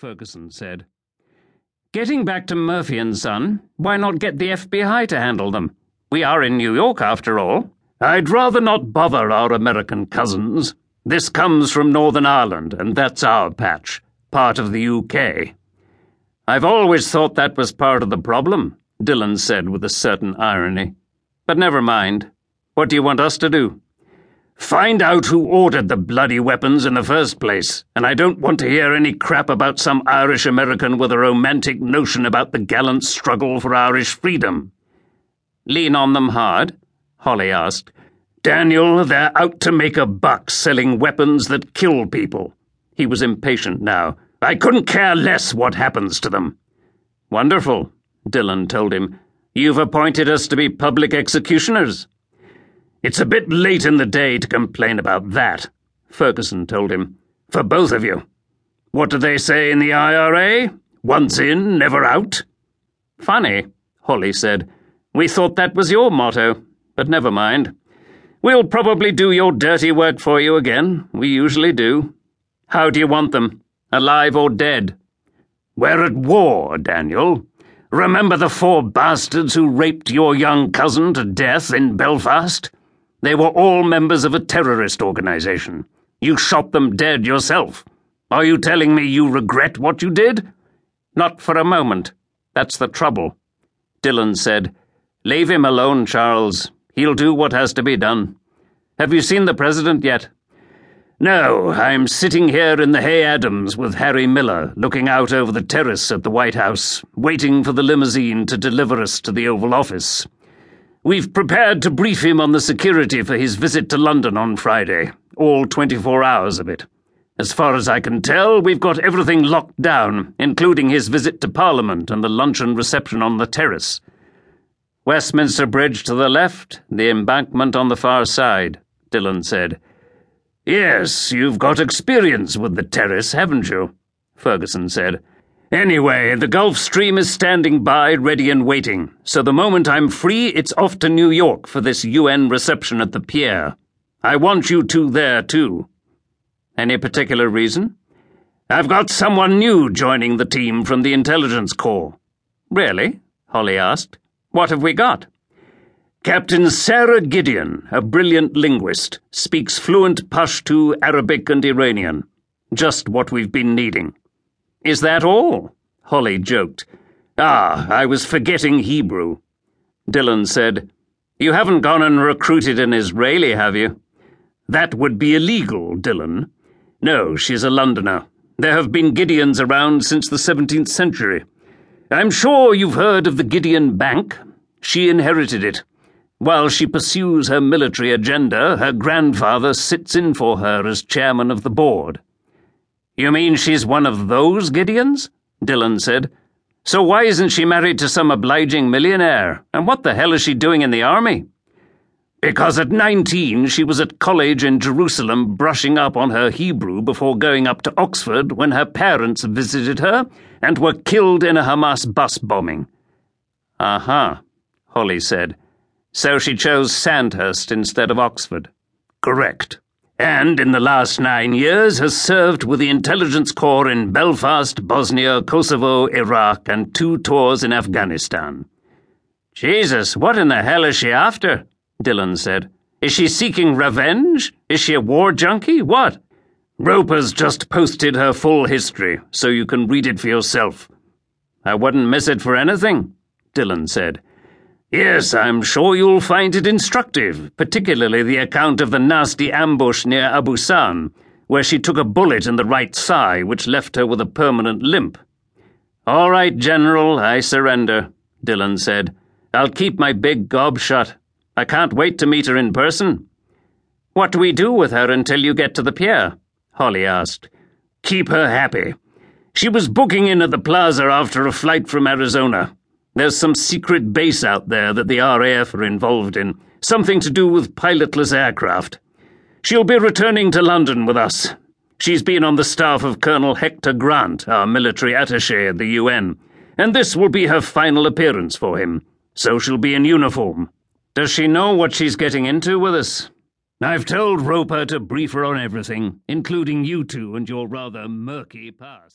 Ferguson said. Getting back to Murphy and Son, why not get the FBI to handle them? We are in New York, after all. I'd rather not bother our American cousins. This comes from Northern Ireland, and that's our patch, part of the UK. I've always thought that was part of the problem, Dillon said with a certain irony. But never mind. What do you want us to do? Find out who ordered the bloody weapons in the first place, and I don't want to hear any crap about some Irish American with a romantic notion about the gallant struggle for Irish freedom. Lean on them hard? Holly asked. Daniel, they're out to make a buck selling weapons that kill people. He was impatient now. I couldn't care less what happens to them. Wonderful, Dillon told him. You've appointed us to be public executioners. It's a bit late in the day to complain about that, Ferguson told him. For both of you. What do they say in the IRA? Once in, never out? Funny, Holly said. We thought that was your motto, but never mind. We'll probably do your dirty work for you again. We usually do. How do you want them? alive or dead. We're at war, Daniel. Remember the four bastards who raped your young cousin to death in Belfast? They were all members of a terrorist organization. You shot them dead yourself. Are you telling me you regret what you did? Not for a moment. That's the trouble. Dillon said, Leave him alone, Charles. He'll do what has to be done. Have you seen the President yet? No, I'm sitting here in the Hay Adams with Harry Miller, looking out over the terrace at the White House, waiting for the limousine to deliver us to the Oval Office. We've prepared to brief him on the security for his visit to London on Friday, all 24 hours of it. As far as I can tell, we've got everything locked down, including his visit to Parliament and the luncheon reception on the terrace. Westminster Bridge to the left, the embankment on the far side, Dillon said. Yes, you've got experience with the terrace, haven't you? Ferguson said. Anyway, the Gulf Stream is standing by, ready and waiting, so the moment I'm free, it's off to New York for this UN reception at the Pier. I want you two there, too. Any particular reason? I've got someone new joining the team from the Intelligence Corps. Really? Holly asked. What have we got? Captain Sara Gideon, a brilliant linguist, speaks fluent Pashto, Arabic, and Iranian. Just what we've been needing. Is that all? Holly joked. Ah, I was forgetting Hebrew. Dillon said, You haven't gone and recruited an Israeli, have you? That would be illegal, Dillon. No, she's a Londoner. There have been Gideons around since the 17th century. I'm sure you've heard of the Gideon Bank. She inherited it. While she pursues her military agenda, her grandfather sits in for her as chairman of the board. You mean she's one of those Gideons? Dillon said. So why isn't she married to some obliging millionaire? And what the hell is she doing in the army? Because at 19 she was at college in Jerusalem brushing up on her Hebrew before going up to Oxford when her parents visited her and were killed in a Hamas bus bombing. Uh-huh, Holly said. So she chose Sandhurst instead of Oxford. Correct. And in the last nine years has served with the Intelligence Corps in Belfast, Bosnia, Kosovo, Iraq, and two tours in Afghanistan. Jesus, what in the hell is she after? Dillon said. Is she seeking revenge? Is she a war junkie? What? Roper's just posted her full history, so you can read it for yourself. I wouldn't miss it for anything, Dillon said. Yes, I'm sure you'll find it instructive, particularly the account of the nasty ambush near Abu San, where she took a bullet in the right thigh, which left her with a permanent limp. All right, General, I surrender, Dillon said. I'll keep my big gob shut. I can't wait to meet her in person. What do we do with her until you get to the pier? Holly asked. Keep her happy. She was booking in at the plaza after a flight from Arizona. There's some secret base out there that the RAF are involved in, something to do with pilotless aircraft. She'll be returning to London with us. She's been on the staff of Colonel Hector Grant, our military attache at the UN, and this will be her final appearance for him, so she'll be in uniform. Does she know what she's getting into with us? I've told Roper to brief her on everything, including you two and your rather murky past.